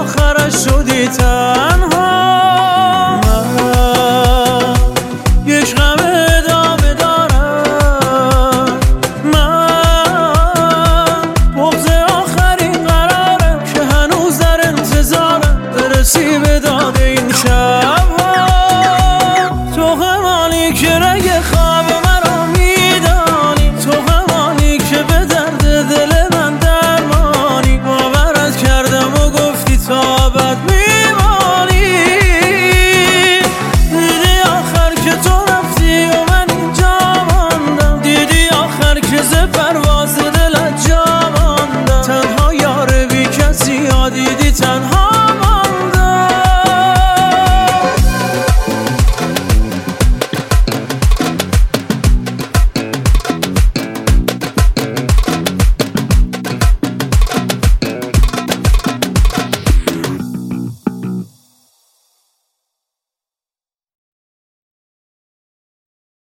آخرش شدی تنها. من یک غمه downtown